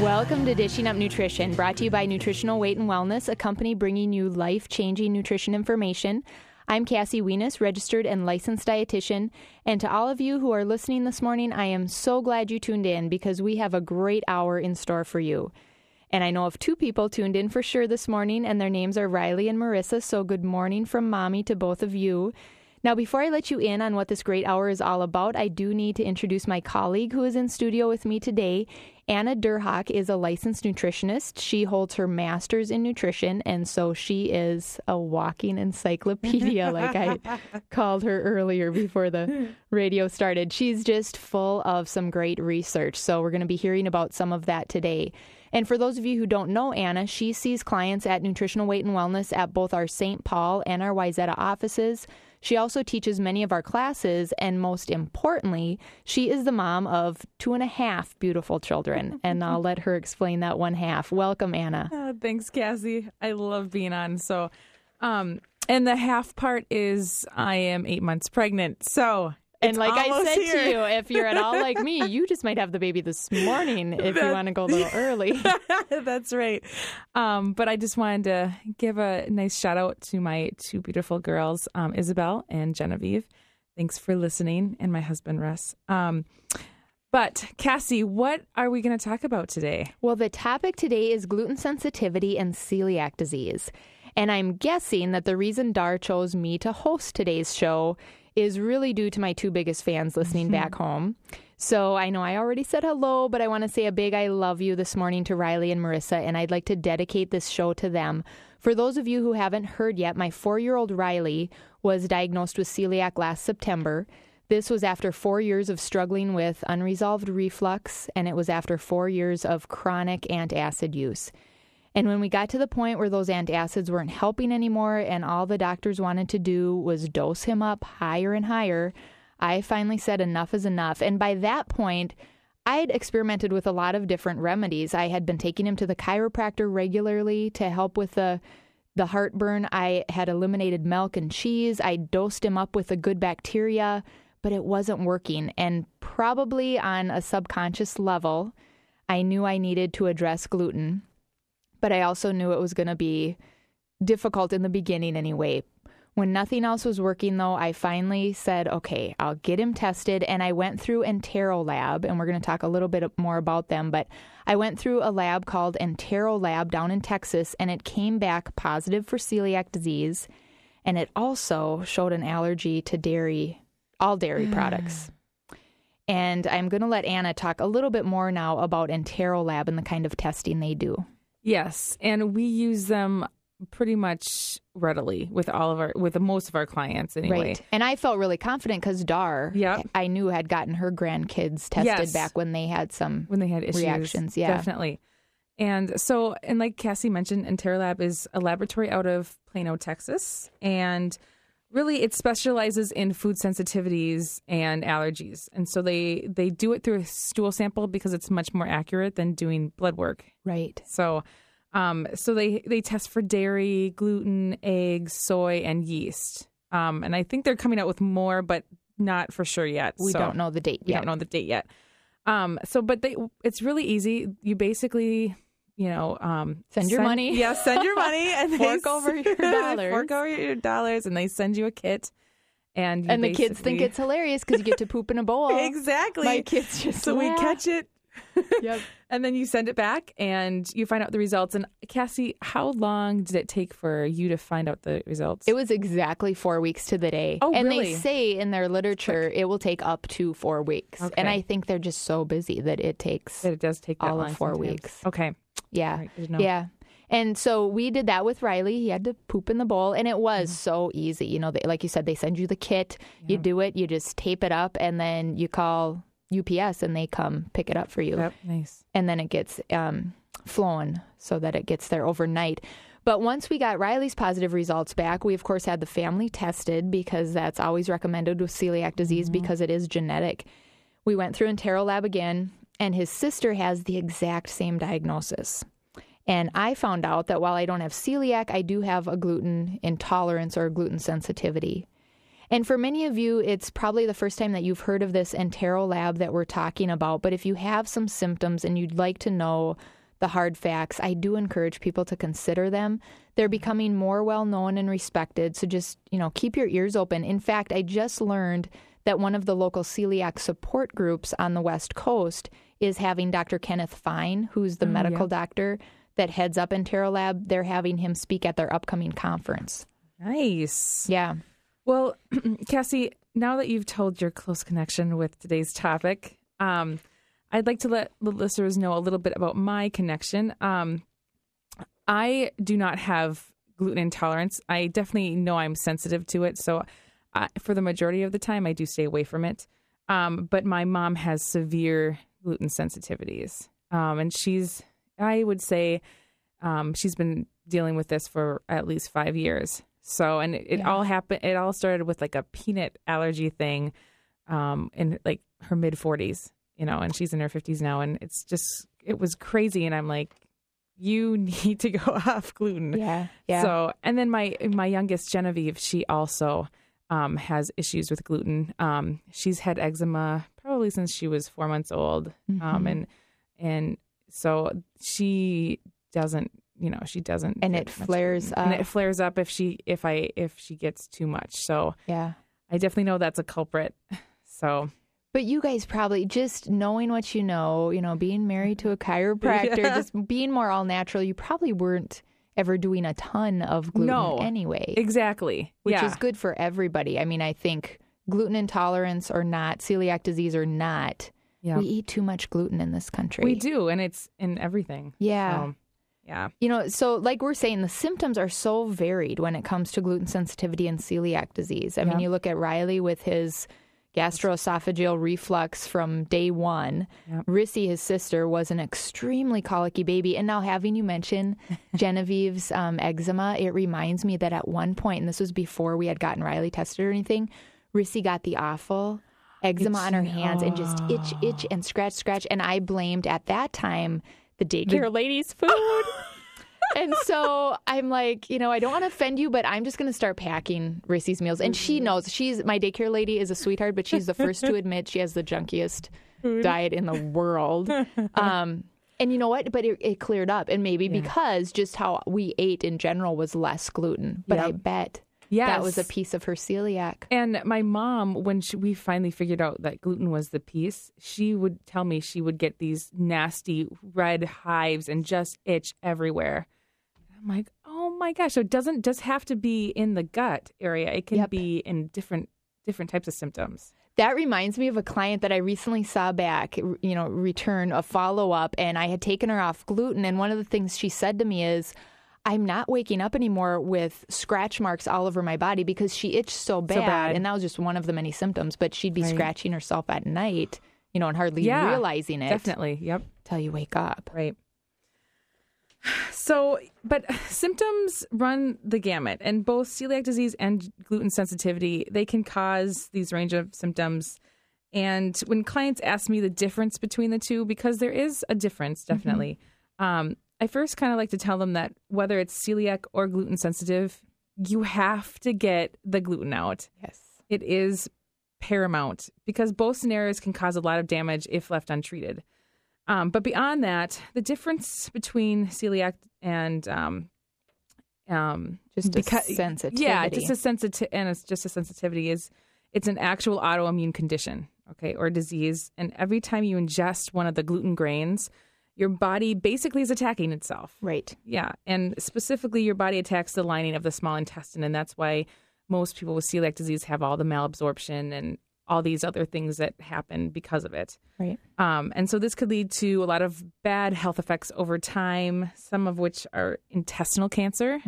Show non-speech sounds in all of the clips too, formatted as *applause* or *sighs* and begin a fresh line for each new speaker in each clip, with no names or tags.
Welcome to Dishing Up Nutrition, brought to you by Nutritional Weight and Wellness, a company bringing you life changing nutrition information. I'm Cassie Weness, registered and licensed dietitian. And to all of you who are listening this morning, I am so glad you tuned in because we have a great hour in store for you. And I know of two people tuned in for sure this morning, and their names are Riley and Marissa. So good morning from mommy to both of you. Now, before I let you in on what this great hour is all about, I do need to introduce my colleague who is in studio with me today. Anna Derhak is a licensed nutritionist. She holds her master's in nutrition, and so she is a walking encyclopedia, *laughs* like I called her earlier before the radio started. She's just full of some great research. So, we're going to be hearing about some of that today. And for those of you who don't know Anna, she sees clients at Nutritional Weight and Wellness at both our St. Paul and our Wayzata offices. She also teaches many of our classes, and most importantly, she is the mom of two and a half beautiful children. and I'll let her explain that one half. Welcome, Anna.
Uh, thanks, Cassie. I love being on. So, um, and the half part is I am eight months pregnant. So,
and
it's
like I said
here.
to you, if you're at all like *laughs* me, you just might have the baby this morning if you want to go a little *laughs* early. *laughs*
That's right. Um, but I just wanted to give a nice shout out to my two beautiful girls, um, Isabel and Genevieve. Thanks for listening, and my husband Russ. Um, but Cassie, what are we going to talk about today?
Well, the topic today is gluten sensitivity and celiac disease. And I'm guessing that the reason Dar chose me to host today's show is really due to my two biggest fans listening mm-hmm. back home. So I know I already said hello, but I want to say a big I love you this morning to Riley and Marissa, and I'd like to dedicate this show to them. For those of you who haven't heard yet, my four year old Riley was diagnosed with celiac last September. This was after four years of struggling with unresolved reflux, and it was after four years of chronic antacid use. And when we got to the point where those antacids weren't helping anymore and all the doctors wanted to do was dose him up higher and higher, I finally said enough is enough. And by that point, I had experimented with a lot of different remedies. I had been taking him to the chiropractor regularly to help with the the heartburn. I had eliminated milk and cheese. I dosed him up with the good bacteria, but it wasn't working. And probably on a subconscious level, I knew I needed to address gluten but I also knew it was going to be difficult in the beginning anyway. When nothing else was working, though, I finally said, okay, I'll get him tested. And I went through Entero Lab, and we're going to talk a little bit more about them. But I went through a lab called Entero Lab down in Texas, and it came back positive for celiac disease. And it also showed an allergy to dairy, all dairy mm. products. And I'm going to let Anna talk a little bit more now about Entero Lab and the kind of testing they do.
Yes, and we use them pretty much readily with all of our with most of our clients anyway.
Right. And I felt really confident because Dar,
Yep.
I knew had gotten her grandkids tested
Yes.
back when they had some.
When they had issues,
Reactions, yeah.
definitely. And so, and like Cassie mentioned, Enterolab is a laboratory out of Plano, Texas, and really it specializes in food sensitivities and allergies. And so they they do it through a stool sample because it's much more accurate than doing blood work.
Right.
So, um, so they they test for dairy, gluten, eggs, soy, and yeast. Um, and I think they're coming out with more, but not for sure yet.
We
So
don't know the date
we
yet.
don't know the date yet. Um, so, but they it's really easy. You basically, you know, um,
Send your money. *laughs*
Yeah, send your money and *laughs* they
Fork over your dollars. *laughs*
Fork over your dollars, and they send you a kit. And
And the kids think it's hilarious because you get to poop in a bowl.
exactly.
My kids just
so we catch it.
Yep.
And then you send it back and you find out the results. And Cassie, how long did it take for you to find out the results?
It was exactly four weeks to the day.
Oh,
and
really?
they say in their literature it will take up to four weeks. And I think they're just so busy that it takes
That it does take that
all of
long
four
sometimes.
weeks.
Okay.
Yeah.
Right, know.
Yeah. And so we did that with Riley. He had to poop in the bowl, and it was
Mm-hmm.
so easy. You know, they, like you said, they send you the kit, you do it, you just tape it up, and then you call UPS and they come pick it up for you.
Yep. Nice.
And then it gets um, flown so that it gets there overnight. But once we got Riley's positive results back, we of course had the family tested because that's always recommended with celiac disease because it is genetic. We went through Enterolab again, and his sister has the exact same diagnosis. And I found out that while I don't have celiac, I do have a gluten intolerance or gluten sensitivity. And for many of you, it's probably the first time that you've heard of this Enterolab that we're talking about. But if you have some symptoms and you'd like to know the hard facts, I do encourage people to consider them. They're becoming more well known and respected. So just, you know, keep your ears open. In fact, I just learned that one of the local celiac support groups on the West Coast is having Dr. Kenneth Fine, who's the medical doctor that heads up Enterolab. They're having him speak at their upcoming conference.
Nice.
Yeah.
Well, *clears throat* Cassie, now that you've told your close connection with today's topic, um, I'd like to let the listeners know a little bit about my connection. Um, I do not have gluten intolerance. I definitely know I'm sensitive to it. So, uh, for the majority of the time, I do stay away from it. Um, but my mom has severe gluten sensitivities. Um, and she's, I would say, um, she's been dealing with this for at least five years. So, and it, it all happened, it all started with like a peanut allergy thing um, in like her mid 40s, you know, and she's in her 50s now. And it's just, it was crazy. And I'm like, you *laughs* need to go *laughs* off gluten.
Yeah. Yeah.
So, and then my my youngest Genevieve, she also um, has issues with gluten. Um, she's had eczema probably since she was four months old,
Mm-hmm.
um, and and so she doesn't, you know, she doesn't,
And it
much
flares
gluten. and
up.
it flares up if she if I if she gets too much. So
yeah.
I definitely know that's a culprit. *laughs* So
But you guys probably just knowing what you know, you know, being married to a *laughs* chiropractor,
Yeah.
just being more all natural, you probably weren't ever doing a ton of gluten
No.
anyway,
exactly,
which
yeah.
is good for everybody. I mean, I think gluten intolerance or not, celiac disease or not,
Yeah.
we eat too much gluten in this country.
We do, and it's in everything.
Yeah.
So, yeah.
You know, so like we're saying, the symptoms are so varied when it comes to gluten sensitivity and celiac disease. I mean, you look at Riley with his gastroesophageal reflux from day one.
Yep.
Rissy, his sister, was an extremely colicky baby. And now, having you mention *laughs* Genevieve's um, eczema, it reminds me that at one point, and this was before we had gotten Riley tested or anything, Rissy got the awful eczema on her hands and just itch, itch, and scratch, scratch. And I blamed at that time the daycare lady's *laughs* food. and so I'm like, you know, I don't want to offend you, but I'm just going to start packing Rissy's meals. And she knows she's my daycare lady is a sweetheart, but she's the first to *laughs* admit she has the junkiest diet in the world. *laughs* Um, and you know what? But it, it cleared up, and maybe because just how we ate in general was less gluten. But I
Yep.
Bet that was a piece of her celiac.
And my mom, when she, we finally figured out that gluten was the piece, she would tell me she would get these nasty red hives and just itch everywhere. I'm like, oh my gosh! So it doesn't just have to be in the gut area; it can
Yep.
be in different different types of symptoms.
That reminds me of a client that I recently saw back, you know, return a follow up, and I had taken her off gluten. And one of the things she said to me is, I'm not waking up anymore with scratch marks all over my body because she itched so bad.
bad.
And that was just one of the many symptoms. But she'd be
Right.
scratching herself at night, you know, and hardly
Yeah,
realizing it
Definitely, yep.
till you wake up.
Right. So, but symptoms run the gamut, and both celiac disease and gluten sensitivity they can cause these range of symptoms. And when clients ask me the difference between the two, because there is a difference, definitely, um, I first kind of like to tell them that whether it's celiac or gluten sensitive, you have to get the gluten out.
Yes.
It is paramount because both scenarios can cause a lot of damage if left untreated. Um, but beyond that, the difference between celiac and um, um,
Just a
beca-
sensitivity.
yeah, just a sensitive and it's just a sensitivity is it's an actual autoimmune condition, okay, or disease. And every time you ingest one of the gluten grains, your body basically is attacking itself.
Right.
Yeah, and specifically, your body attacks the lining of the small intestine, and that's why most people with celiac disease have all the malabsorption and all these other things that happen because of it.
Right.
Um, and so this could lead to a lot of bad health effects over time, some of which are intestinal cancer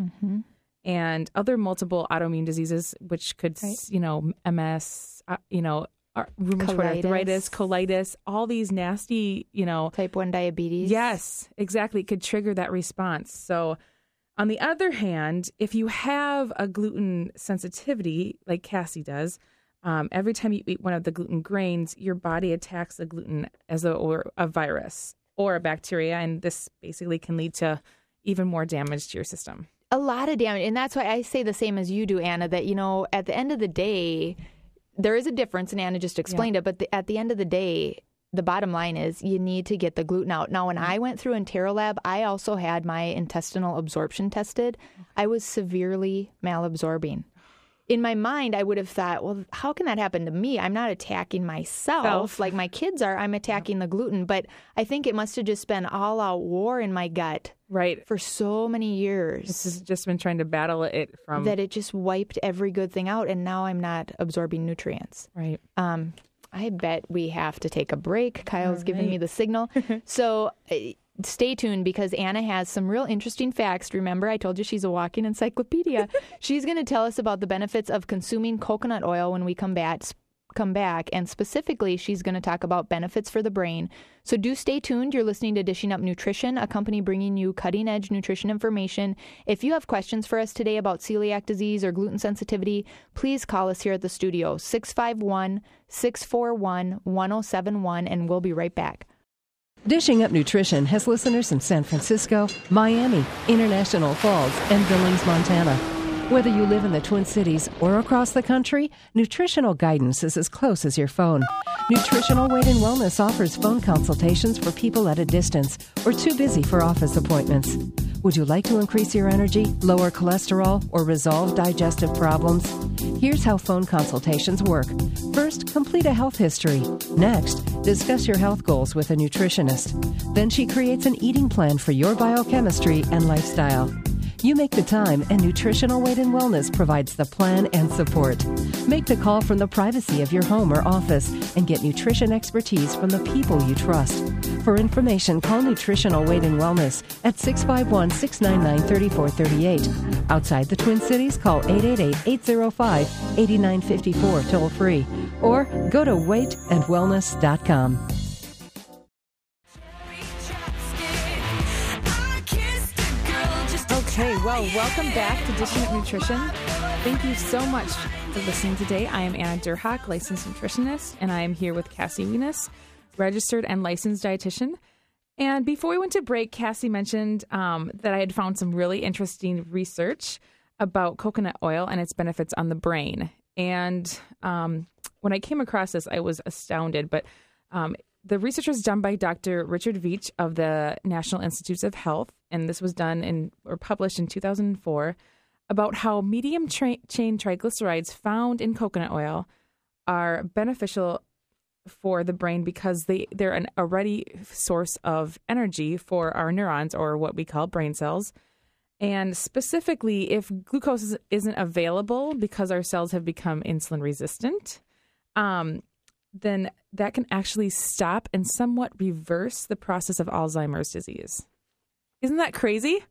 and other multiple autoimmune diseases, which could, s you know, MS, uh, you know, rheumatoid arthritis, colitis, all these nasty, you know,
Type 1 diabetes.
Yes, exactly. It could trigger that response. So, on the other hand, if you have a gluten sensitivity, like Cassie does, um, every time you eat one of the gluten grains, your body attacks the gluten as a, or a virus or a bacteria, and this basically can lead to even more damage to your system.
a lot of damage and that's why i say the same as you do anna that you know at the end of the day there is a difference and anna just explained it but the, at the end of the day the bottom line is you need to get the gluten out. Now when mm-hmm. i went through Lab, i also had my intestinal absorption tested. I was severely malabsorbing in my mind, I would have thought, well, how can that happen to me? I'm not attacking myself
Self.
like my kids are. I'm attacking the gluten. But I think it must have just been all out war in my gut
Right.
for so many years
This has just been trying to battle it from.
that it just wiped every good thing out, and now I'm not absorbing nutrients.
right.
Um, I bet we have to take a break. Kyle's giving me the signal. *laughs* so stay tuned because Anna has some real interesting facts. Remember, I told you she's a walking encyclopedia. *laughs* she's going to tell us about the benefits of consuming coconut oil when we come back. Come back, and specifically, she's going to talk about benefits for the brain. So, do stay tuned. You're listening to Dishing Up Nutrition, a company bringing you cutting edge nutrition information. If you have questions for us today about celiac disease or gluten sensitivity, please call us here at the studio, 651 641 1071, and we'll be right back.
Dishing Up Nutrition has listeners in San Francisco, Miami, International Falls, and Billings, Montana. Whether you live in the Twin Cities or across the country, nutritional guidance is as close as your phone. Nutritional Weight and Wellness offers phone consultations for people at a distance or too busy for office appointments. Would you like to increase your energy, lower cholesterol, or resolve digestive problems? Here's how phone consultations work. First, complete a health history. Next, discuss your health goals with a nutritionist. Then she creates an eating plan for your biochemistry and lifestyle. You make the time, and Nutritional Weight and Wellness provides the plan and support. Make the call from the privacy of your home or office and get nutrition expertise from the people you trust. For information, call Nutritional Weight and Wellness at 651 699 3438. Outside the Twin Cities, call 888 805 8954 toll free or go to weightandwellness.com.
Okay, well, welcome back to Dishing Up Nutrition. Thank you so much for listening today. I am Anna Derhak, licensed nutritionist, and I am here with Cassie Weness, registered and licensed dietitian. And before we went to break, Cassie mentioned um, that I had found some really interesting research about coconut oil and its benefits on the brain. And um, when I came across this, I was astounded. But um, the research was done by Dr. Richard Veech of the National Institutes of Health, and this was done in or published in 2004 about how medium tra- chain triglycerides found in coconut oil are beneficial for the brain because they they're an a ready source of energy for our neurons or what we call brain cells. And specifically, if glucose is- isn't available because our cells have become insulin resistant, um, then that can actually stop and somewhat reverse the process of Alzheimer's disease. Isn't that crazy?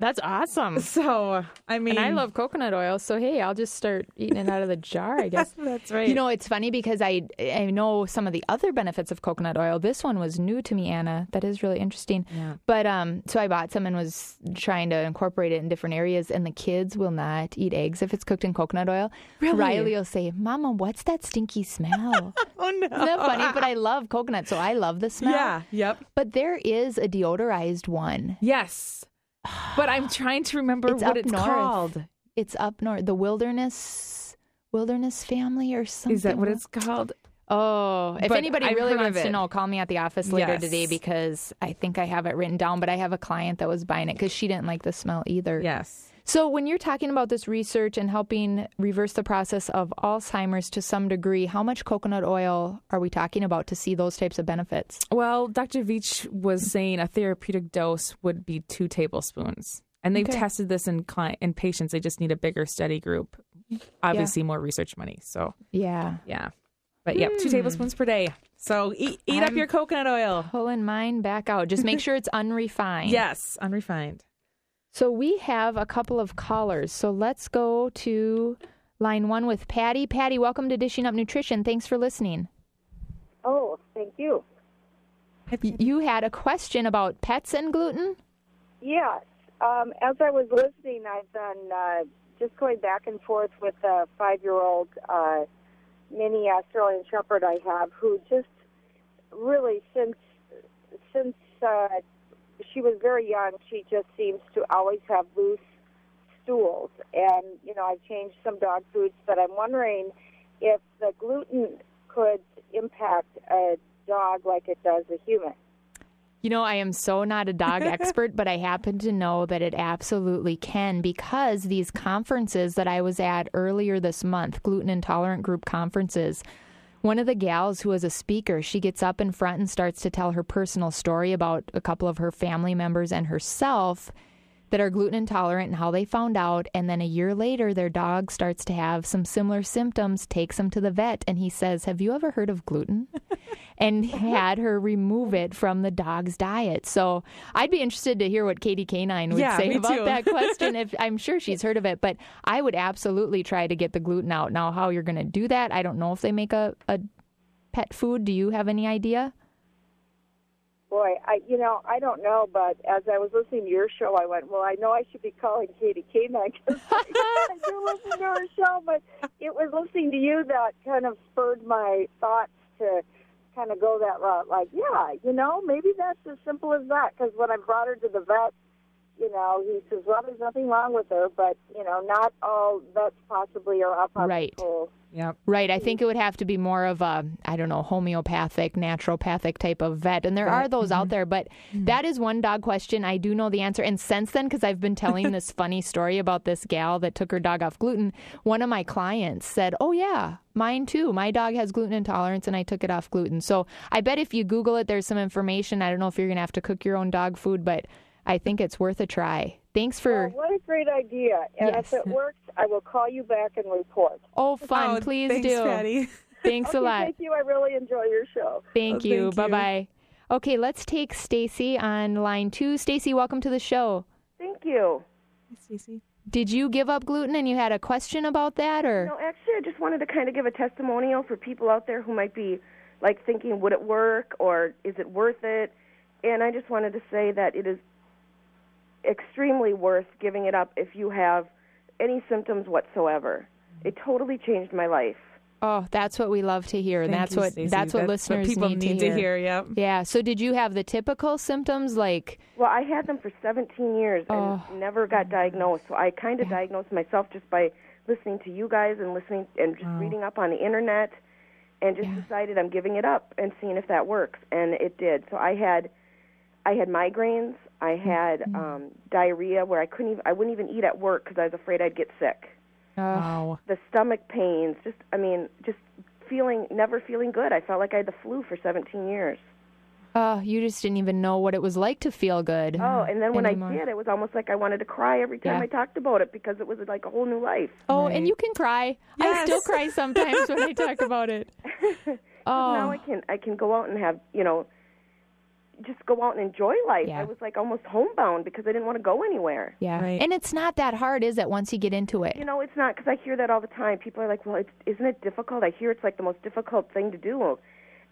That's awesome. *laughs*
So, I mean,
And I love coconut oil, so hey, I'll just start eating it out of the jar, I *laughs* guess.
That's right.
You know, it's funny because I I know some of the other benefits of coconut oil. This one was new to me, Anna. That is really interesting.
Yeah.
But um, so I bought some and was trying to incorporate it in different areas. And the kids will not eat eggs if it's cooked in coconut oil.
Really?
Riley will say, "Mama, what's that stinky smell?" *laughs*
oh no,
Isn't that funny? But I love coconut, so I love the smell.
yeah, yep,
But there is a deodorized one.
yes. But I'm trying to remember
It's
what it's
north.
called.
It's up north, the wilderness wilderness family or something.
Is that what it's called?
Oh, if
But
anybody
I've
really wants to know, call me at the office later
Yes.
today because I think I have it written down. But I have a client that was buying it because she didn't like the smell either.
Yes.
So when you're talking about this research and helping reverse the process of Alzheimer's to some degree, how much coconut oil are we talking about to see those types of benefits?
Well, Dr. Veech was saying a therapeutic dose would be two tablespoons, and they've
Okay.
tested this in client in patients. They just need a bigger study group. Obviously, more research money. So
Yeah.
yeah, but yep, two hmm. tablespoons per day. So eat, eat up
I'm-
your coconut oil.
Pulling mine back out. Just make *laughs* sure it's unrefined.
Yes, unrefined.
So we have a couple of callers. So let's go to Line one with Patty. Patty, welcome to Dishing Up Nutrition. Thanks for listening.
Oh, thank you.
You had a question about pets and gluten?
Yes. Um, as I was listening, I've been uh, just going back and forth with a five-year-old uh, mini Australian Shepherd I have, who just really since since uh, she was very young, she just seems to always have loose stools. And you know, I've changed some dog foods, but I'm wondering if the gluten could impact a dog like it does a human.
You know, I am so not a dog *laughs* expert, but I happen to know that it absolutely can because these conferences that I was at earlier this month, gluten intolerant group conferences, one of the gals who was a speaker, she gets up in front and starts to tell her personal story about a couple of her family members and herself that are gluten intolerant and how they found out. And then a year later, their dog starts to have some similar symptoms, takes them to the vet, and he says, Have you ever heard of gluten? *laughs* and had her remove it from the dog's diet. So I'd be interested to hear what Katie Canine would
Yeah,
say about that question. If *laughs* I'm sure she's heard of it, but I would absolutely try to get the gluten out. Now, how you're going to do that, I don't know if they make a, a pet food. Do you have any idea?
Boy, I you know I don't know, but as I was listening to your show, I went, well, I know I should be calling Katie Canine because *laughs* I do listen to her show, but it was listening to you that kind of spurred my thoughts to kind of go that route. Like, yeah, you know, maybe that's as simple as that. Because when I brought her to the vet, you know, he says, well, there's nothing wrong with her, but you know, not all vets possibly are up on
Right.
the whole.
Yep.
Right. I think it would have to be more of a, I don't know, homeopathic, naturopathic type of vet. And there are those out mm-hmm. there, but mm-hmm. that is one dog question. I do know the answer. And since then, because I've been telling *laughs* this funny story about this gal that took her dog off gluten, one of my clients said, Oh, yeah, mine too. My dog has gluten intolerance and I took it off gluten. So I bet if you Google it, there's some information. I don't know if you're going to have to cook your own dog food, but I think it's worth a try. Thanks for,
Oh, what a great idea! And
Yes.
if it works, I will call you back and report.
oh, fun.
Oh,
Please
thanks,
do.
Patty. *laughs*
Thanks
okay,
a lot.
Thank you. I really enjoy your show.
Thank
Oh,
you.
thank
Bye
you.
bye. Okay, let's take Stacy on line two. Stacy, welcome to the show.
Thank you.
Stacey.
Did you give up gluten and you had a question about that or
No, actually, I just wanted to kind of give a testimonial for people out there who might be like thinking, would it work or is it worth it? And I just wanted to say that it is extremely worth giving it up if you have any symptoms whatsoever. It totally changed my life.
Oh, that's what we love to hear. and
Thank
that's
you,
what
Stacey.
that's what listeners
people
need,
to hear. Yep.
Yeah. So did you have the typical symptoms like
Well, I had them for 17 years and
Oh.
never got diagnosed. So I kind of diagnosed myself just by listening to you guys and listening and just reading up on the internet and just decided I'm giving it up and seeing if that works and it did. So I had I had migraines, I had um diarrhea where I couldn't even I wouldn't even eat at work cuz I was afraid I'd get sick.
Wow.
The stomach pains, just I mean, just feeling never feeling good. I felt like I had the flu for 17 years.
oh, you just didn't even know what it was like to feel good.
Oh, and then when
anymore.
I did, it was almost like I wanted to cry every time
Yeah.
I talked about it because it was like a whole new life.
Oh,
Right.
and you can cry. I still cry sometimes when I talk about it. *laughs* oh. Now.
I can I can go out and have you know, just go out and enjoy life.
Yeah.
I was like almost homebound because I didn't want to go anywhere.
Yeah.
Right.
And it's not that hard, is it, once you get into it?
You know, it's not because I hear that all the time. People are like, "Well, it's, isn't it difficult?" I hear it's like the most difficult thing to do.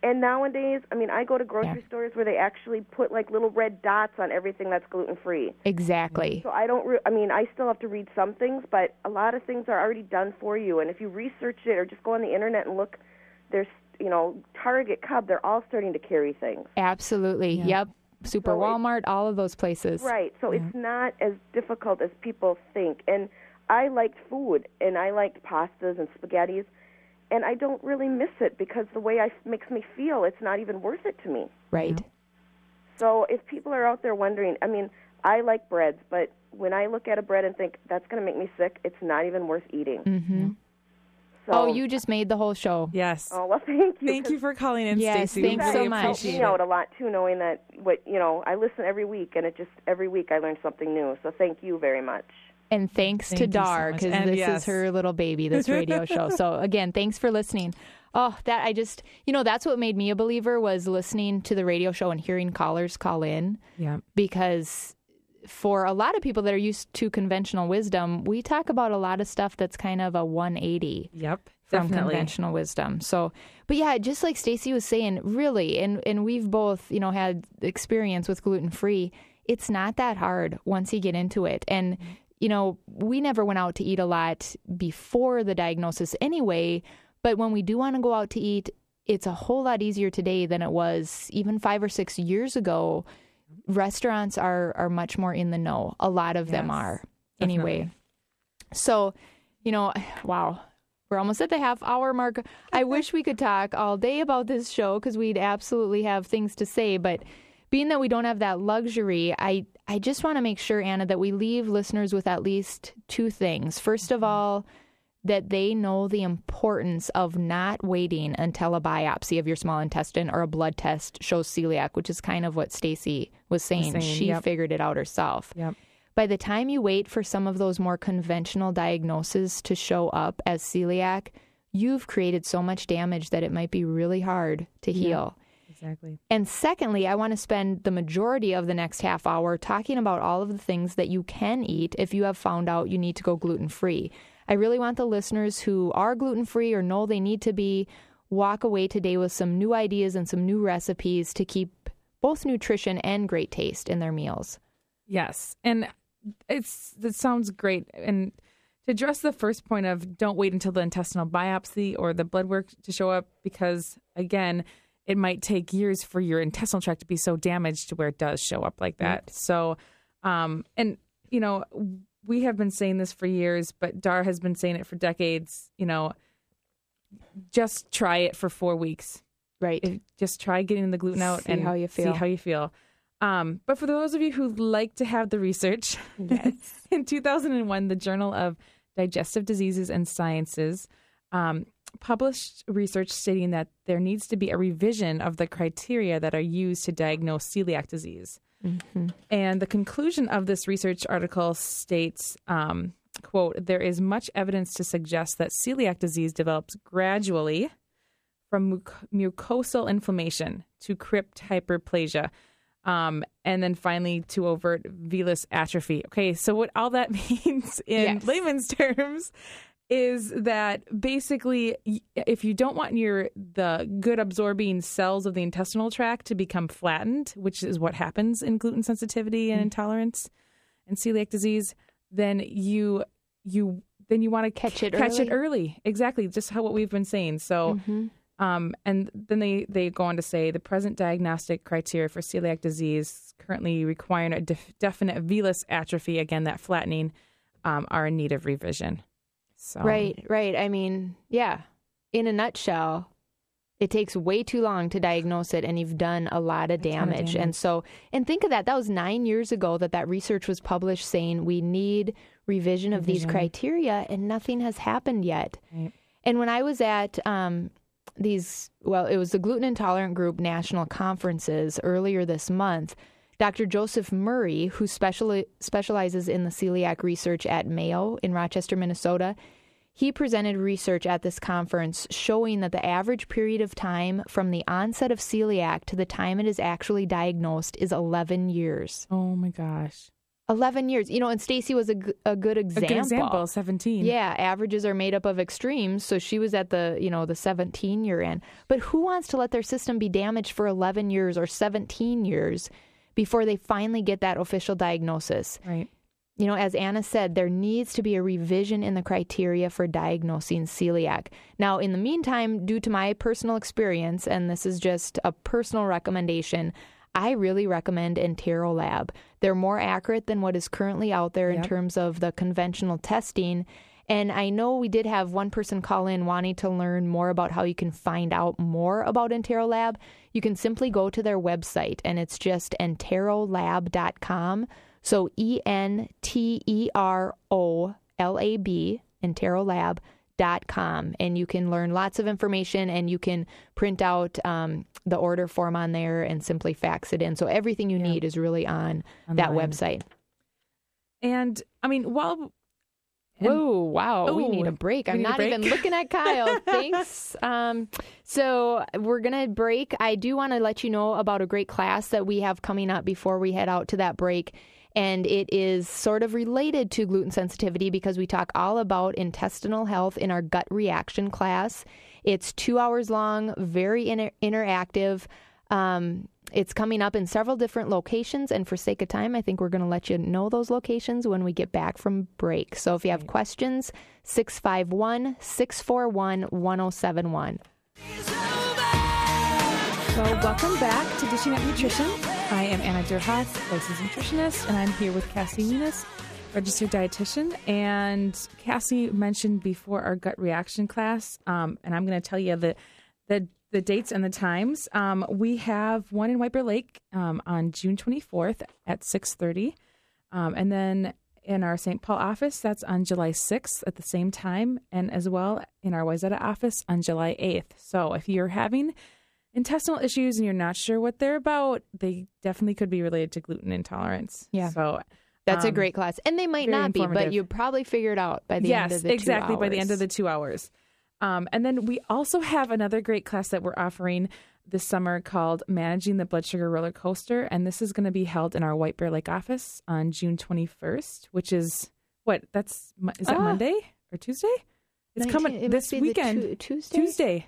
And nowadays, I mean, I go to grocery
Yeah.
stores where they actually put like little red dots on everything that's gluten free.
Exactly.
So I don't. Re- I mean, I still have to read some things, but a lot of things are already done for you. And if you research it or just go on the internet and look, there's you know Target, Cub, they're all starting to carry things.
Absolutely. Yep. Super
So
Walmart, all of those places.
Right. So it's not as difficult as people think. And I liked food, and I liked pastas and spaghettis, and I don't really miss it because the way I makes me feel, it's not even worth it to me.
Right.
So if people are out there wondering, I mean, I like breads, but when I look at a bread and think that's going to make me sick, it's not even worth eating.
Mm-hmm.
So,
Oh, you just made the whole show.
Yes.
Oh well, thank you.
Thank you for calling in,
Yes,
Stacey. We
thanks
That
so
really
much.
helped
appreciate
me out a lot too, knowing that what you know, I listen every week, and it just every week I learn something new. So thank you very much.
And thanks
Thank
to Dar because
And
this
yes.
is her little baby, this radio show. *laughs* So again, thanks for listening. Oh, that I just you know that's what made me a believer was listening to the radio show and hearing callers call in
Yeah.
because for a lot of people that are used to conventional wisdom, we talk about a lot of stuff that's kind of a 180
Yep.
from
Definitely.
conventional wisdom. So, but yeah, just like Stacy was saying, really, and and we've both, you know, had experience with gluten free. It's not that hard once you get into it, and mm-hmm. you know, we never went out to eat a lot before the diagnosis anyway. But when we do want to go out to eat, it's a whole lot easier today than it was even five or six years ago. Restaurants are are much more in the know. A lot of them
Yes,
are anyway. So, you know, *sighs* wow, we're almost at the half hour mark. I *laughs* wish we could talk all day about this show because we'd absolutely have things to say. But being that we don't have that luxury, I, I just want to make sure, Anna, that we leave listeners with at least two things. First of mm-hmm. all, that they know the importance of not waiting until a biopsy of your small intestine or a blood test shows celiac, which is kind of what Stacy was saying.
saying,
she
yep.
figured it out herself
Yep.
by the time you wait for some of those more conventional diagnoses to show up as celiac, you've created so much damage that it might be really hard to heal.
Exactly.
And secondly, I want to spend the majority of the next half hour talking about all of the things that you can eat if you have found out you need to go gluten free. I really want the listeners who are gluten free or know they need to be walk away today with some new ideas and some new recipes to keep both nutrition and great taste in their meals.
Yes, and it's that sounds great. And to address the first point of don't wait until the intestinal biopsy or the blood work to show up, because again, it might take years for your intestinal tract to be so damaged to where it does show up like that. So, um, and you know, we have been saying this for years, but Dar has been saying it for decades. You know, just try it for four weeks
Right.
if- just try getting the gluten out
See
and
how you feel.
See how you feel. Um, but for those of you who like to have the research, *laughs* in 2001, the Journal of Digestive Diseases and Sciences um, published research stating that there needs to be a revision of the criteria that are used to diagnose celiac disease. And the conclusion of this research article states, um, quote, there is much evidence to suggest that celiac disease develops gradually from muc- mucosal inflammation to crypt hyperplasia, um, and then finally to overt villous atrophy. Okay, so what all that *laughs* means in
Yes.
layman's terms is that basically if you don't want your the good absorbing cells of the intestinal tract to become flattened which is what happens in gluten sensitivity and intolerance and celiac disease then you you then you want to
Catch it
catch it
early.
early. Exactly just how what we've been saying. So um, and then they, they go on to say the present diagnostic criteria for celiac disease currently requiring a def- definite villous atrophy. Again that flattening um, are in need of revision so
Right, right. I mean, yeah. In a nutshell, it takes way too long to diagnose it, and you've done a lot of
ton of
damage.
damage.
And so, and think of that. That was nine years ago that that research was published saying we need revision of these criteria, and nothing has happened yet.
Right.
And when I was at um, these, well, it was the Gluten Intolerant Group national conferences earlier this month. Dr. Joseph Murray, who speciali- specializes in the celiac research at Mayo in Rochester, Minnesota, he presented research at this conference showing that the average period of time from the onset of celiac to the time it is actually diagnosed is 11 years.
oh my gosh
11 years. You know, and Stacy was a, g- a good
a
example.
good example 17
Yeah, averages are made up of extremes. So she was at the, you know, the 17 year end. But who wants to let their system be damaged for 11 years or 17 years before they finally get that official diagnosis?
right
You know, as Anna said, there needs to be a revision in the criteria for diagnosing celiac. Now, in the meantime, due to my personal experience, and this is just a personal recommendation, I really recommend Entero Lab. They're more accurate than what is currently out there in terms of the conventional testing. And I know we did have one person call in wanting to learn more about how you can find out more about Entero Lab. You can simply go to their website, and it's just enterolab.com. So E N T E R O L A B, enterolab.com. And you can learn lots of information and you can print out um, the order form on there and simply fax it in. So everything you need is really on that website.
And I mean, while
Whoa, wow. we need a break. I'm not
break?
even looking at Kyle. *laughs* Thanks. Um, so we're going to break. I do want to let you know about a great class that we have coming up before we head out to that break. And it is sort of related to gluten sensitivity because we talk all about intestinal health in our gut reaction class. It's two hours long, very inter- interactive. Um, it's coming up in several different locations, and for sake of time, I think we're going to let you know those locations when we get back from break. So if you have questions, 651 641 1071.
So, welcome back to Dishing Up Nutrition. I am Anna Derhak, licensed nutritionist, and I'm here with Cassie Weness, registered dietitian. And Cassie mentioned before our gut reaction class, um, and I'm going to tell you that the the dates and the times. Um, we have one in White Bear Lake um, on June 24th at 6:30, um, and then in our St. Paul office, that's on July 6th at the same time, and as well in our Wayzata office on July 8th. So if you're having intestinal issues and you're not sure what they're about, they definitely could be related to gluten intolerance.
Yeah.
So
That's a
um,
great class. And they might not be, but you probably figure it out by the
yes,
end of the two
exactly by the end of the two hours. Um, and then we also have another great class that we're offering this summer called Managing the Blood Sugar Roller Coaster. And this is going to be held in our White Bear Lake office on June 21st, which is what? That's is that
Ah.
Monday or Tuesday? It's
19
coming
it
this
must be the
weekend.
Tu- Tuesday?
Tuesday.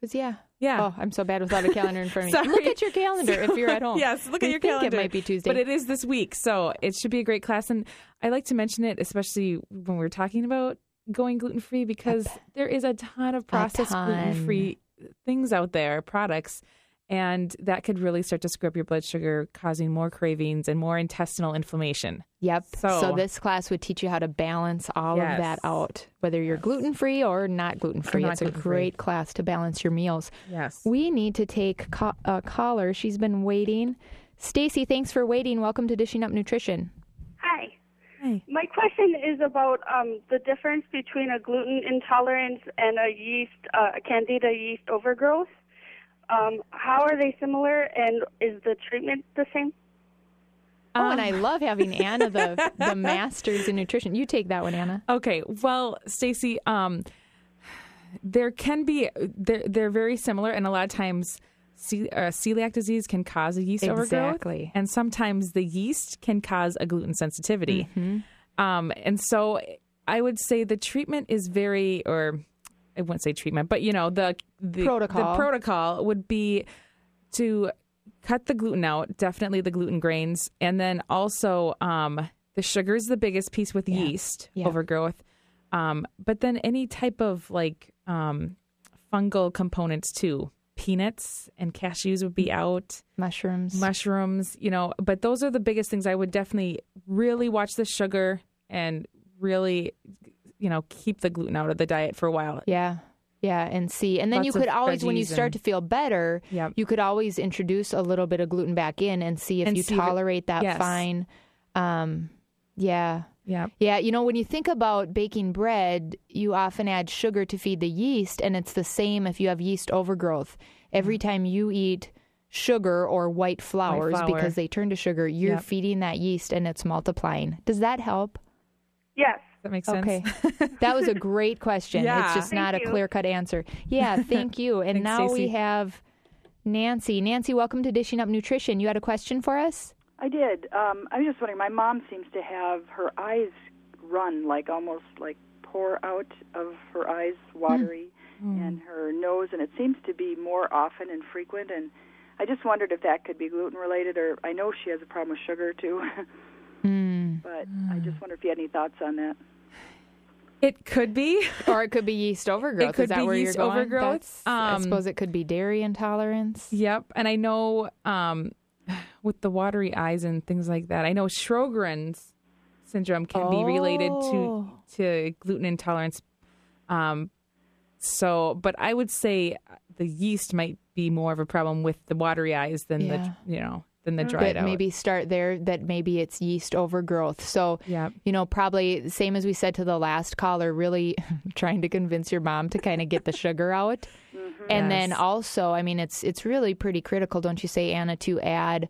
Because, yeah.
Yeah.
Oh, I'm so bad without a calendar in front of me. *laughs* Look at your calendar if you're at home.
yes, look
We
at your
think
calendar.
It might be Tuesday.
But it is this week, so it should be a great class. And I like to mention it, especially when we're talking about going gluten free, because there is a ton of processed gluten free things out there, products, and that could really start to screw up your blood sugar, causing more cravings and more intestinal inflammation.
Yep. So,
So-
this class would teach you how to balance all of that out, whether you're gluten free or not gluten free.
not
It's a
gluten-free.
great class to balance your meals.
Yes.
We need to take ca- a caller. She's been waiting. Stacy, thanks for waiting. Welcome to Dishing Up Nutrition.
Hi.
Hi.
My question is about um, the difference between a gluten intolerance and a yeast, uh, a candida yeast overgrowth. Um, how are they similar, and is the treatment the same?
Oh, and I love having Anna, the *laughs* the masters in nutrition. You take that one, Anna.
Okay. Well, Stacy, um, there can be they're they're very similar, and a lot of times. Ce- uh, celiac disease can cause a yeast overgrowth,
Exactly.
and sometimes the yeast can cause a gluten sensitivity.
Mm-hmm.
Um, and so, I would say the treatment is very, or I wouldn't say treatment, but you know the the
Protocol.
The protocol would be to cut the gluten out, definitely the gluten grains, and then also um, the sugar is the biggest piece with yeast
Yeah.
overgrowth. Um, but then any type of like um, fungal components too. Peanuts and cashews would be out,
Mushrooms.
mushrooms, you know, but those are the biggest things. I would definitely really watch the sugar and really, you know, keep the gluten out of the diet for a while.
yeah. Yeah, and see. And then you
Lots of
could always, when you start
and-
to feel better,
Yep.
you could always introduce a little bit of gluten back in and see if
And
you
see if it-
tolerate that
yes.
fine. Um, yeah.
Yeah.
Yeah, you know, when you think about baking bread, you often add sugar to feed the yeast, and it's the same if you have yeast overgrowth. Every mm. time you eat sugar or white flours
flour.
because they turn to sugar, you're
Yep.
feeding that yeast and it's multiplying. Does that help?
Yes.
That makes sense.
Okay. *laughs* that was a great question.
Yeah.
It's just
Thank
not a clear cut answer. Yeah, *laughs* thank you. And
Thanks,
now we have Nancy. Nancy, welcome to Dishing Up Nutrition. You had a question for us?
I did. Um, I was just wondering. My mom seems to have her eyes run, like almost like pour out of her eyes, watery, and her nose, and it seems to be more often and frequent. And I just wondered if that could be gluten related, or I know she has a problem with sugar too. *laughs*
Mm.
but I just wonder if you had any thoughts on that.
It could be. *laughs*
Or it could be yeast overgrowth.
It could
Is that
be
where
yeast
you're going?
overgrowth.
That's- I
Um,
suppose it could be dairy intolerance.
Yep. And I know um, with the watery eyes and things like that, I know Sjogren's syndrome can be related
Oh.
to to gluten intolerance. Um, so, but I would say the yeast might be more of a problem with the watery eyes than
Yeah.
the you know than the dried
That
out.
maybe start there. That maybe it's yeast overgrowth. So
Yep.
you know, probably same as we said to the last caller. Really *laughs* trying to convince your mom to kind of get the sugar out, and then also, I mean, it's it's really pretty critical, don't you say, Anna, to add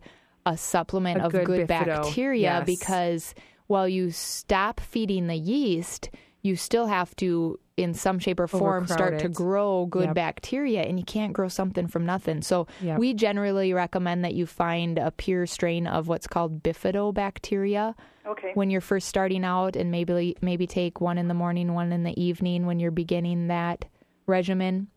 a supplement
A
of
good
good, bacteria
yes.
because while you stop feeding the yeast. you still have to in some shape or form start to grow good
Yep.
bacteria and you can't grow something from nothing so
Yep.
we generally recommend that you find a pure strain of what's called bifidobacteria
Okay.
when you're first starting out and maybe maybe take one in the morning one in the evening when you're beginning that regimen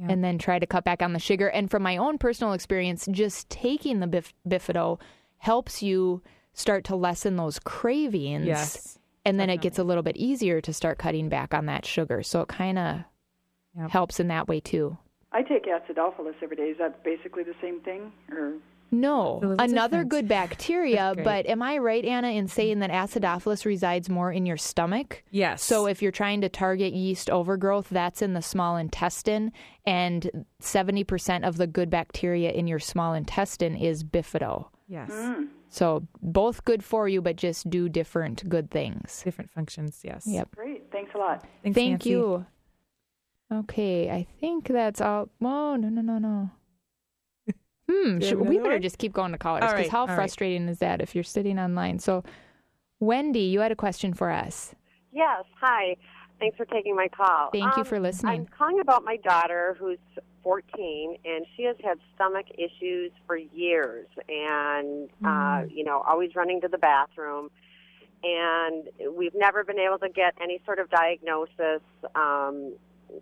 Yeah.
and then try to cut back on the sugar and from my own personal experience just taking the bif- bifido helps you start to lessen those cravings
Yes.
and then it gets a little bit easier to start cutting back on that sugar so it kind of
Yep.
helps in that way too
I take acidophilus every day. Is that basically the same thing, or
no
So what's the
another
difference?
good bacteria but am i right anna in saying that acidophilus resides more in your stomach
Yes.
So if you're trying to target yeast overgrowth, that's in the small intestine, and 70% of the good bacteria in your small intestine is bifido.
yes, mm.
So both good for you, but just do different good things.
different functions. Yes.
Yep.
great? Thanks a lot.
Thanks,
Thank
Nancy.
you. Okay, I think that's all. Oh, no, no, no, no. Hmm, should, we better
one?
just keep going to callers because
right,
how
all right.
frustrating is that if you're sitting online? So, Wendy, you had a question for us.
Yes. Hi. Thanks for taking my call.
Thank you
Um,
for listening.
I'm calling about my daughter who's 14 and she has had stomach issues for years and uh you know always running to the bathroom and we've never been able to get any sort of diagnosis um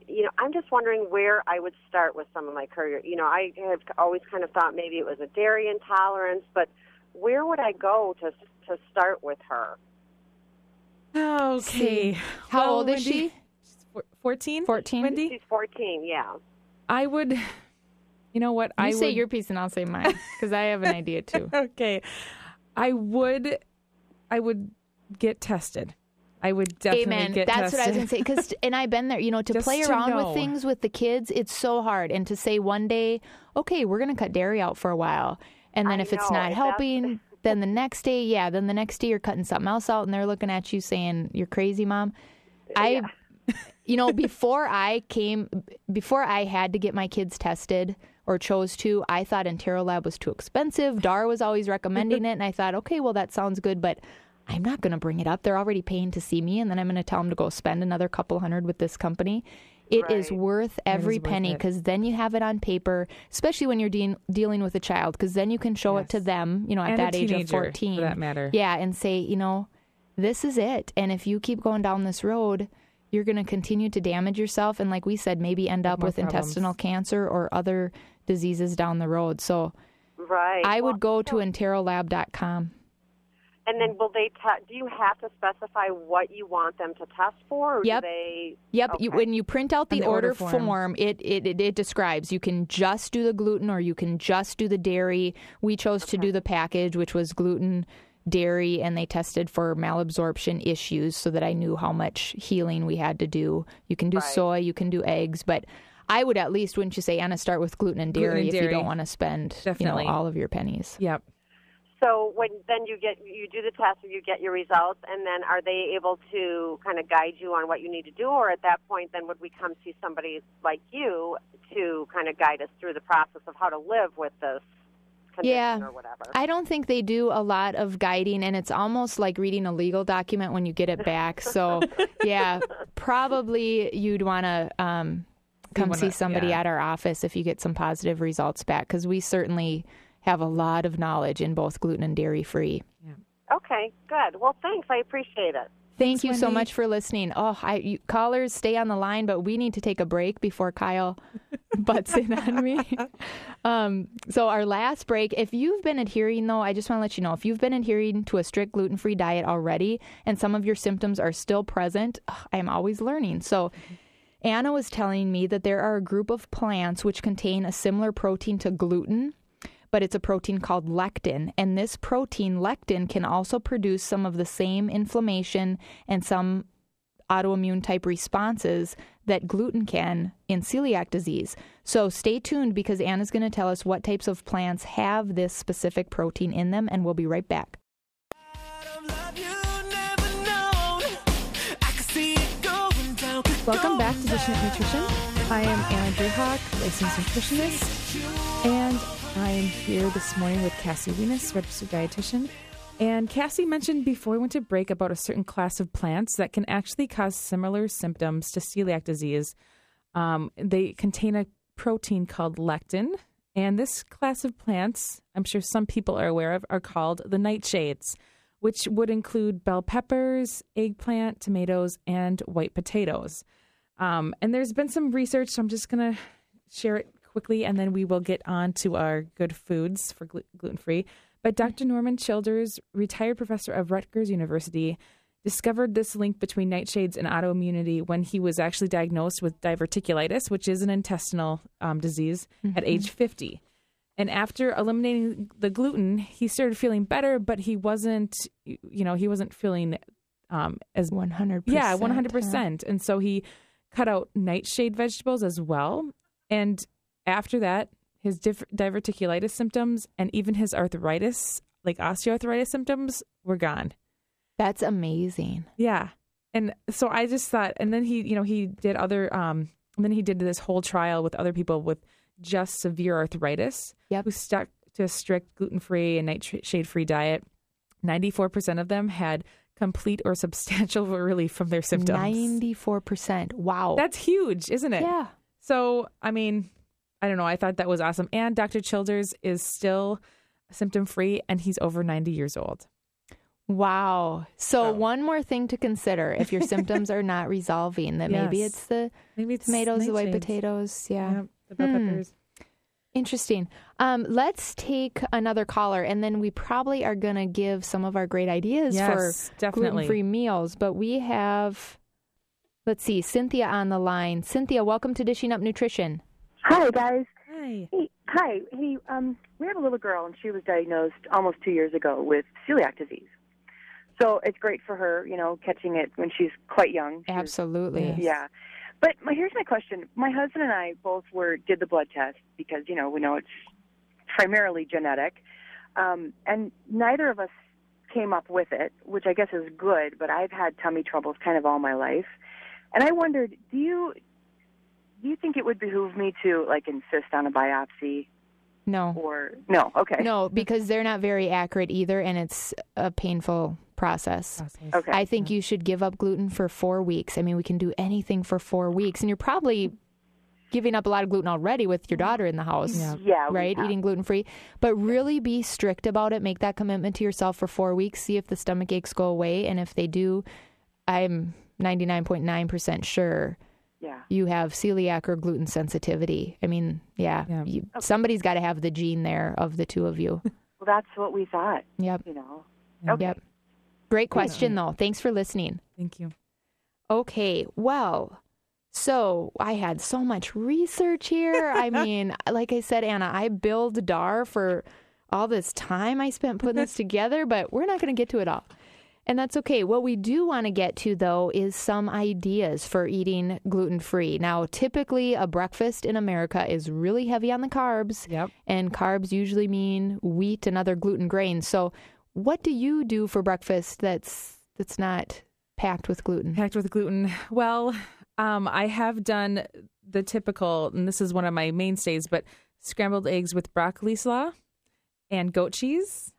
you know i'm just wondering where i would start with some of my her you know i have always kind of thought maybe it was a dairy intolerance but where would i go to to start with her oh,
Okay.
How
Well,
old is
Wendy-
she?
She's 14?
14?
Wendy?
she's 14 yeah
I would, you know what?
You
I
say
would,
your piece and I'll say mine because I have an idea too. *laughs*
okay. I would, I would get tested. I would definitely
Amen.
get
That's
tested.
what I was going to say. Because, and I've been there, you know, to *laughs*
Just
play
to
around
know.
with things with the kids, it's so hard. And to say one day, okay, we're going to cut dairy out for a while. And then
I
if it's not helping, then the next day, yeah, then the next day you're cutting something else out and they're looking at you saying, you're crazy, mom. I, you know, before I came, before I had to get my kids tested or chose to, I thought Enterolab was too expensive. Dar was always recommending *laughs* it. And I thought, okay, well, that sounds good, but I'm not going to bring it up. They're already paying to see me, and then I'm going to tell them to go spend another couple hundred with this company. It is
Right.
worth every
worth
penny because then you have it on paper, especially when you're de- dealing with a child, because then you can show it to them, you know, at
And a
that age of
teenager, for
14.
that matter.
Yeah, and say, you know, this is it. And if you keep going down this road, you're going to continue to damage yourself. And like we said, maybe end up
more
with
problems.
intestinal cancer or other diseases down the road. So
right
I
Well,
would go to enterolab.com.
And then will they te- do you have to specify what you want them to test for or
Yep.
do they
Yep. You, when you print out the,
the order
order,
form.
form, it, it, it, it describes you can just do the gluten or you can just do the dairy. We chose to do the package, which was gluten, dairy, and they tested for malabsorption issues so that I knew how much healing we had to do. You can do
Right.
soy, you can do eggs, but I would at least, wouldn't you say, Anna, start with gluten and
Gluten
dairy if you don't want to spend you know, all of your pennies.
Yep.
So when then you get you do the test and you get your results and then are they able to kind of guide you on what you need to do or at that point then would we come see somebody like you to kind of guide us through the process of how to live with this condition
Yeah.
or whatever.
I don't think they do a lot of guiding, and it's almost like reading a legal document when you get it back. *laughs* So, yeah, probably you'd want to um, come
wanna-
see somebody
yeah.
at our office if you get some positive results back, because we certainly have a lot of knowledge in both gluten and dairy free.
okay, good. Well, thanks. I appreciate it.
Thank you so much for listening. Oh, I, you, callers, stay on the line, but we need to take a break before Kyle *laughs* butts in on me. Um, so, our last break, if you've been adhering, though, I just want to let you know if you've been adhering to a strict gluten free diet already and some of your symptoms are still present, ugh, I am always learning. So, Anna was telling me that there are a group of plants which contain a similar protein to gluten, but it's a protein called lectin. And this protein, lectin, can also produce some of the same inflammation and some autoimmune type responses that gluten can in celiac disease. So stay tuned because Anna's going to tell us what types of plants have this specific protein in them, and we'll be right back.
Welcome back to Dishing Up Nutrition. I am Anna Derhak, licensed nutritionist, and I am here this morning with Cassie Weness, registered dietitian. And Cassie mentioned before we went to break about a certain class of plants that can actually cause similar symptoms to celiac disease. Um, they contain a protein called lectin, and this class of plants, I'm sure some people are aware of, are called the nightshades, which would include bell peppers, eggplant, tomatoes, and white potatoes. Um, and there's been some research, so I'm just going to share it quickly, and then we will get on to our good foods for glu- gluten free. But Dr. Norman Childers, retired professor of Rutgers University, discovered this link between nightshades and autoimmunity when he was actually diagnosed with diverticulitis, which is an intestinal um, disease, at age 50. And after eliminating the gluten, he started feeling better, but he wasn't, you know, he wasn't feeling um, as
100%.
yeah, one hundred percent. And so he cut out nightshade vegetables as well. And after that, his diff- diverticulitis symptoms and even his arthritis, like osteoarthritis symptoms, were gone.
That's amazing.
Yeah. And so I just thought, and then he, you know, he did other, um, and then he did this whole trial with other people with just severe arthritis
Yep.
who stuck to a strict gluten free and nightshade free diet. 94% of them had complete or substantial *laughs* relief from their symptoms.
94%. Wow.
That's huge, isn't it?
yeah.
So, I mean, I don't know. I thought that was awesome. And Dr. Childers is still symptom free and he's over 90 years old.
Wow. So, one more thing to consider if your *laughs* symptoms are not resolving, that maybe it's the
Maybe it's
tomatoes, the white potatoes. Yeah.
Yeah, the bell
Hmm.
peppers.
Interesting. Um, let's take another caller, and then we probably are going to give some of our great ideas
Yes,
for gluten-free meals. But we have, let's see, Cynthia on the line. Cynthia, welcome to Dishing Up Nutrition.
Hi, guys.
Hi.
Hey, hi. Hey, um, we have a little girl, and she was diagnosed almost two years ago with celiac disease. So it's great for her, you know, catching it when she's quite young. She was-
Absolutely.
yeah. But my, here's my question. My husband and I both were did the blood test because you know we know it's primarily genetic, um, and neither of us came up with it, which I guess is good. But I've had tummy troubles kind of all my life, and I wondered, do you do you think it would behoove me to like insist on a biopsy
No.
or no? Okay.
No, because they're not very accurate either, and it's a painful process.
Okay.
I think you should give up gluten for four weeks. I mean, we can do anything for four weeks, and you're probably giving up a lot of gluten already with your daughter in the house.
Yeah. Yeah,
Right? Eating gluten free. But really be strict about it. Make that commitment to yourself for four weeks. See if the stomach aches go away. And if they do, I'm 99.9% sure
Yeah.
you have celiac or gluten sensitivity. I mean, yeah,
Yeah.
You, somebody's got to have the gene there of the two of you. *laughs*
Well, that's what we thought.
Yep.
You know.
Yep. Great question, though. Thanks for listening.
Thank you.
Okay, well, so I had so much research here. I *laughs* mean, like I said, Anna, I billed DAR for all this time I spent putting this *laughs* together, but we're not going to get to it all. And that's okay. What we do want to get to, though, is some ideas for eating gluten free. Now, typically, a breakfast in America is really heavy on the carbs.
Yep.
And carbs usually mean wheat and other gluten grains. So, what do you do for breakfast that's that's not packed with gluten?
Packed with gluten. Well, um, I have done the typical, and this is one of my mainstays, but scrambled eggs with broccoli slaw and goat cheese.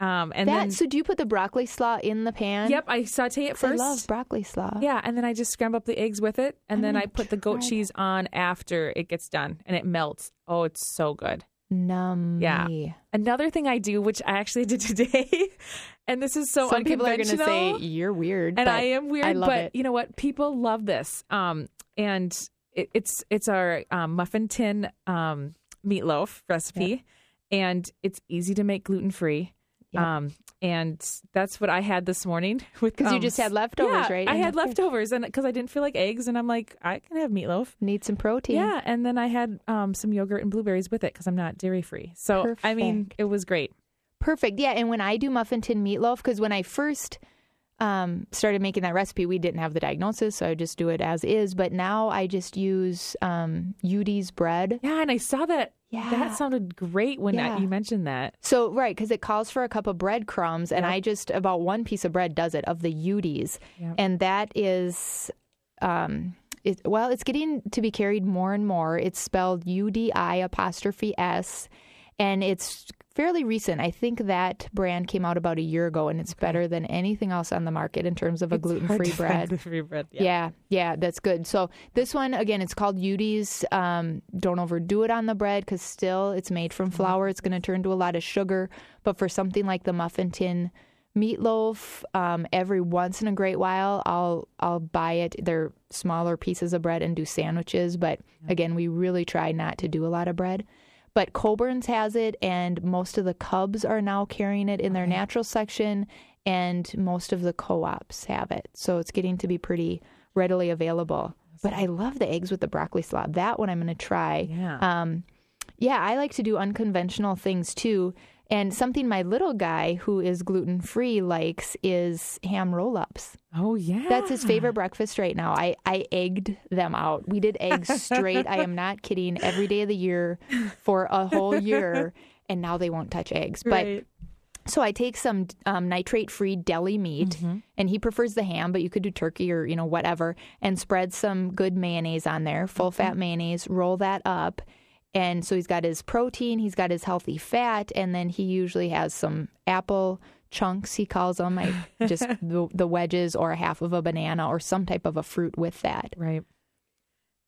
Um, and
that,
then,
so do you put the broccoli slaw in the pan?
yep, I saute it
'Cause I
first.
love broccoli slaw.
Yeah, and then I just scramble up the eggs with it, and
I'm
then I put the goat
try
cheese on after it gets done, and it melts. Oh, it's so good.
Nummy.
Yeah. Another thing I do, which I actually *laughs* did today, *laughs* and this is so
Some people are going to say you're weird,
and I am weird,
I love
but
it.
you know what? People love this. Um, and it, it's it's our um, muffin tin um, meatloaf recipe, and it's easy to make gluten free. Um, and that's what I had this morning *laughs* with
'Cause you
um,
just had leftovers,
yeah,
right?
I had leftovers, and because I didn't feel like eggs, and I'm like, I can have meatloaf.
Need some protein.
Yeah, and then I had um, some yogurt and blueberries with it because I'm not dairy free. So I mean, it was great.
Perfect. Yeah, and when I do muffin tin meatloaf, because when I first um, started making that recipe, we didn't have the diagnosis, so I just do it as is. But now I just use um, Udi's bread.
Yeah, and I saw that.
Yeah.
that sounded great when
Yeah.
You mentioned that.
So right, because it calls for a cup of breadcrumbs, and
Yep.
I just about one piece of bread does it of the Udi's,
Yep.
and that is, um, it, well, it's getting to be carried more and more. It's spelled U D I apostrophe S, and it's fairly recent. I think that brand came out about a year ago, and it's okay. better than anything else on the market in terms of a gluten free bread.
Free bread, yeah.
yeah. yeah, that's good. So this one again, it's called Udi's. Um, don't overdo it on the bread because still it's made from flour. It's going to turn to a lot of sugar. But for something like the muffin tin meatloaf, um, every once in a great while, I'll I'll buy it. They're smaller pieces of bread and do sandwiches. But again, we really try not to do a lot of bread but Coborn's has it, and most of the Cubs are now carrying it in their okay. natural section, and most of the co ops have it. So it's getting to be pretty readily available. But I love the eggs with the broccoli slaw. That one I'm going to try.
Yeah.
Um, yeah, I like to do unconventional things too. And something my little guy, who is gluten free, likes is ham roll ups.
Oh, yeah.
That's his favorite breakfast right now. I, I egged them out. We did eggs straight. I am *laughs* not kidding. Every day of the year for a whole year. *laughs* And now they won't touch eggs.
Right.
But so I take some um, nitrate free deli meat,
mm-hmm.
and he prefers the ham, but you could do turkey or, you know, whatever, and spread some good mayonnaise on there, full
mm-hmm.
fat mm-hmm. mayonnaise, roll that up and so he's got his protein, he's got his healthy fat, and then he usually has some apple chunks, he calls them, I, *laughs* just the, the, wedges or a half of a banana or some type of a fruit with that.
Right.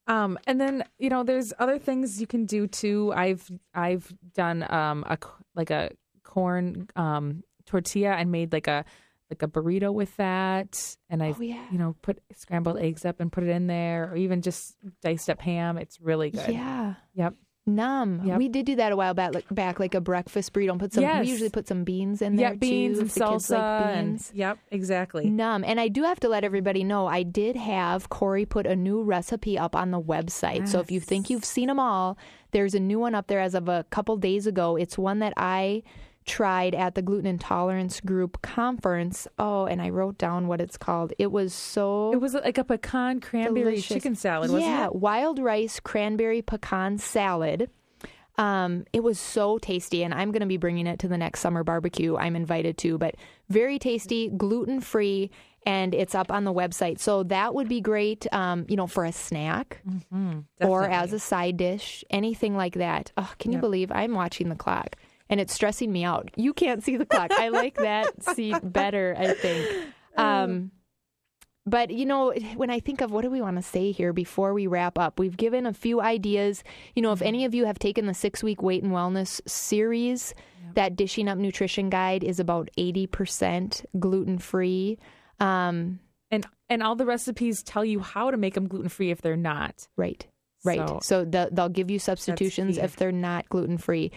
Um, and then you know, there's other things you can do too. I've I've done um a like a corn um tortilla and made like a like a burrito with that and i
oh, yeah.
you know put scrambled eggs up and put it in there or even just diced up ham it's really good
yeah
yep
Numb.
Yep.
We did do that a while back, like, back, like a breakfast burrito. And put some.
Yes.
We usually put some beans in there.
Yeah, beans
too,
and salsa.
Like beans.
And, yep, exactly.
Numb. And I do have to let everybody know I did have Corey put a new recipe up on the website. Yes. So if you think you've seen them all, there's a new one up there as of a couple days ago. It's one that I tried at the gluten intolerance group conference. Oh, and I wrote down what it's called. It was so.
It was like a pecan cranberry
delicious.
chicken salad,
yeah,
it?
wild rice cranberry pecan salad. Um, it was so tasty, and I'm going to be bringing it to the next summer barbecue I'm invited to. But very tasty, gluten free, and it's up on the website. So that would be great, um, you know, for a snack
mm-hmm,
or as a side dish, anything like that. Oh, can
yep.
you believe I'm watching the clock? and it's stressing me out. You can't see the clock. I like that *laughs* seat better, I think. Oh. Um, but you know, when I think of what do we want to say here before we wrap up, we've given a few ideas. You know, if any of you have taken the six week weight and wellness series, yep. that Dishing Up Nutrition Guide is about 80% gluten free. Um,
and, and all the recipes tell you how to make them gluten free if they're not.
Right. Right.
So,
so the, they'll give you substitutions if they're not gluten free.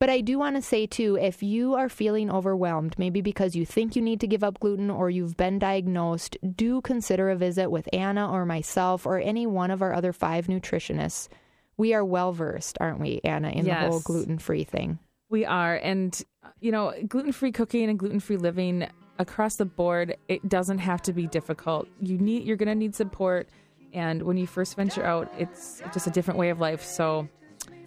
But I do want to say too if you are feeling overwhelmed, maybe because you think you need to give up gluten or you've been diagnosed, do consider a visit with Anna or myself or any one of our other five nutritionists. We are well versed, aren't we, Anna, in yes. the whole gluten free thing?
We are. And, you know, gluten free cooking and gluten free living across the board, it doesn't have to be difficult. You need, you're going to need support. And when you first venture out, it's just a different way of life. So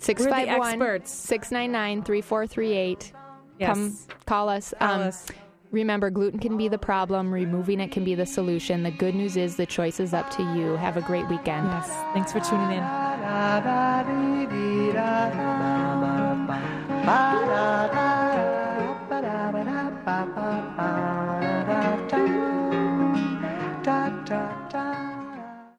651 699 3438. Come call us.
Call um, us.
Remember, gluten can be the problem, removing it can be the solution. The good news is the choice is up to you. Have a great weekend.
Yes. Thanks for tuning in.